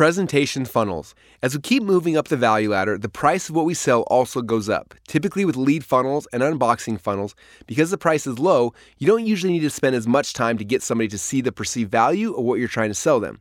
Presentation funnels. As we keep moving up the value ladder, the price of what we sell also goes up. Typically, with lead funnels and unboxing funnels, because the price is low, you don't usually need to spend as much time to get somebody to see the perceived value of what you're trying to sell them.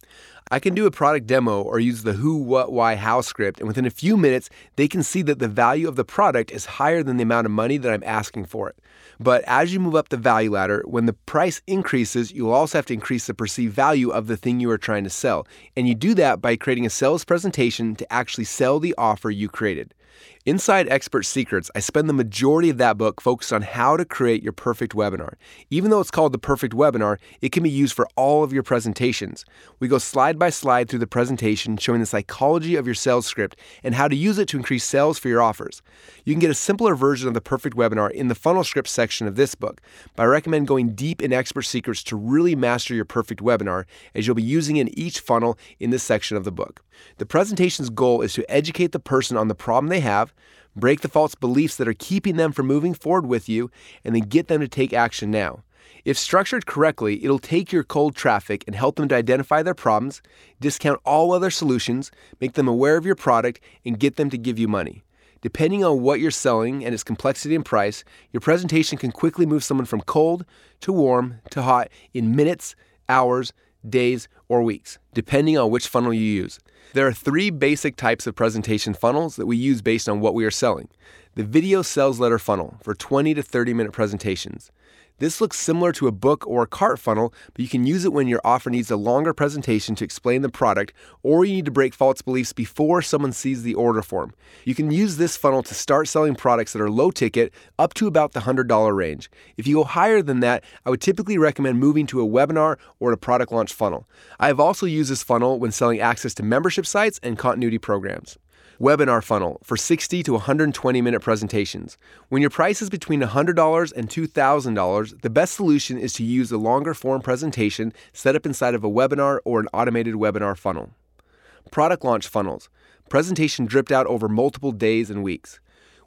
I can do a product demo or use the who, what, why, how script, and within a few minutes, they can see that the value of the product is higher than the amount of money that I'm asking for it. But as you move up the value ladder, when the price increases, you'll also have to increase the perceived value of the thing you are trying to sell. And you do that by creating a sales presentation to actually sell the offer you created. Inside Expert Secrets, I spend the majority of that book focused on how to create your perfect webinar. Even though it's called the perfect webinar, it can be used for all of your presentations. We go slide by slide through the presentation, showing the psychology of your sales script and how to use it to increase sales for your offers. You can get a simpler version of the perfect webinar in the funnel script section of this book, but I recommend going deep in Expert Secrets to really master your perfect webinar, as you'll be using in each funnel in this section of the book. The presentation's goal is to educate the person on the problem they have, break the false beliefs that are keeping them from moving forward with you, and then get them to take action now. If structured correctly, it'll take your cold traffic and help them to identify their problems, discount all other solutions, make them aware of your product, and get them to give you money. Depending on what you're selling and its complexity and price, your presentation can quickly move someone from cold to warm to hot in minutes, hours, days, or weeks, depending on which funnel you use. There are three basic types of presentation funnels that we use based on what we are selling. The video sales letter funnel for 20 to 30 minute presentations. This looks similar to a book or a cart funnel, but you can use it when your offer needs a longer presentation to explain the product or you need to break false beliefs before someone sees the order form. You can use this funnel to start selling products that are low ticket up to about the $100 range. If you go higher than that, I would typically recommend moving to a webinar or a product launch funnel. I have also used this funnel when selling access to membership sites and continuity programs webinar funnel for 60 to 120 minute presentations. When your price is between $100 and $2,000, the best solution is to use a longer form presentation set up inside of a webinar or an automated webinar funnel. Product launch funnels. Presentation dripped out over multiple days and weeks.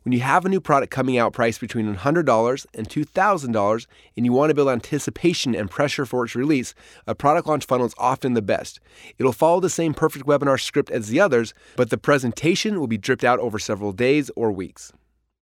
When you have a new product coming out priced between $100 and $2,000 and you want to build anticipation and pressure for its release, a product launch funnel is often the best. It'll follow the same perfect webinar script as the others, but the presentation will be dripped out over several days or weeks.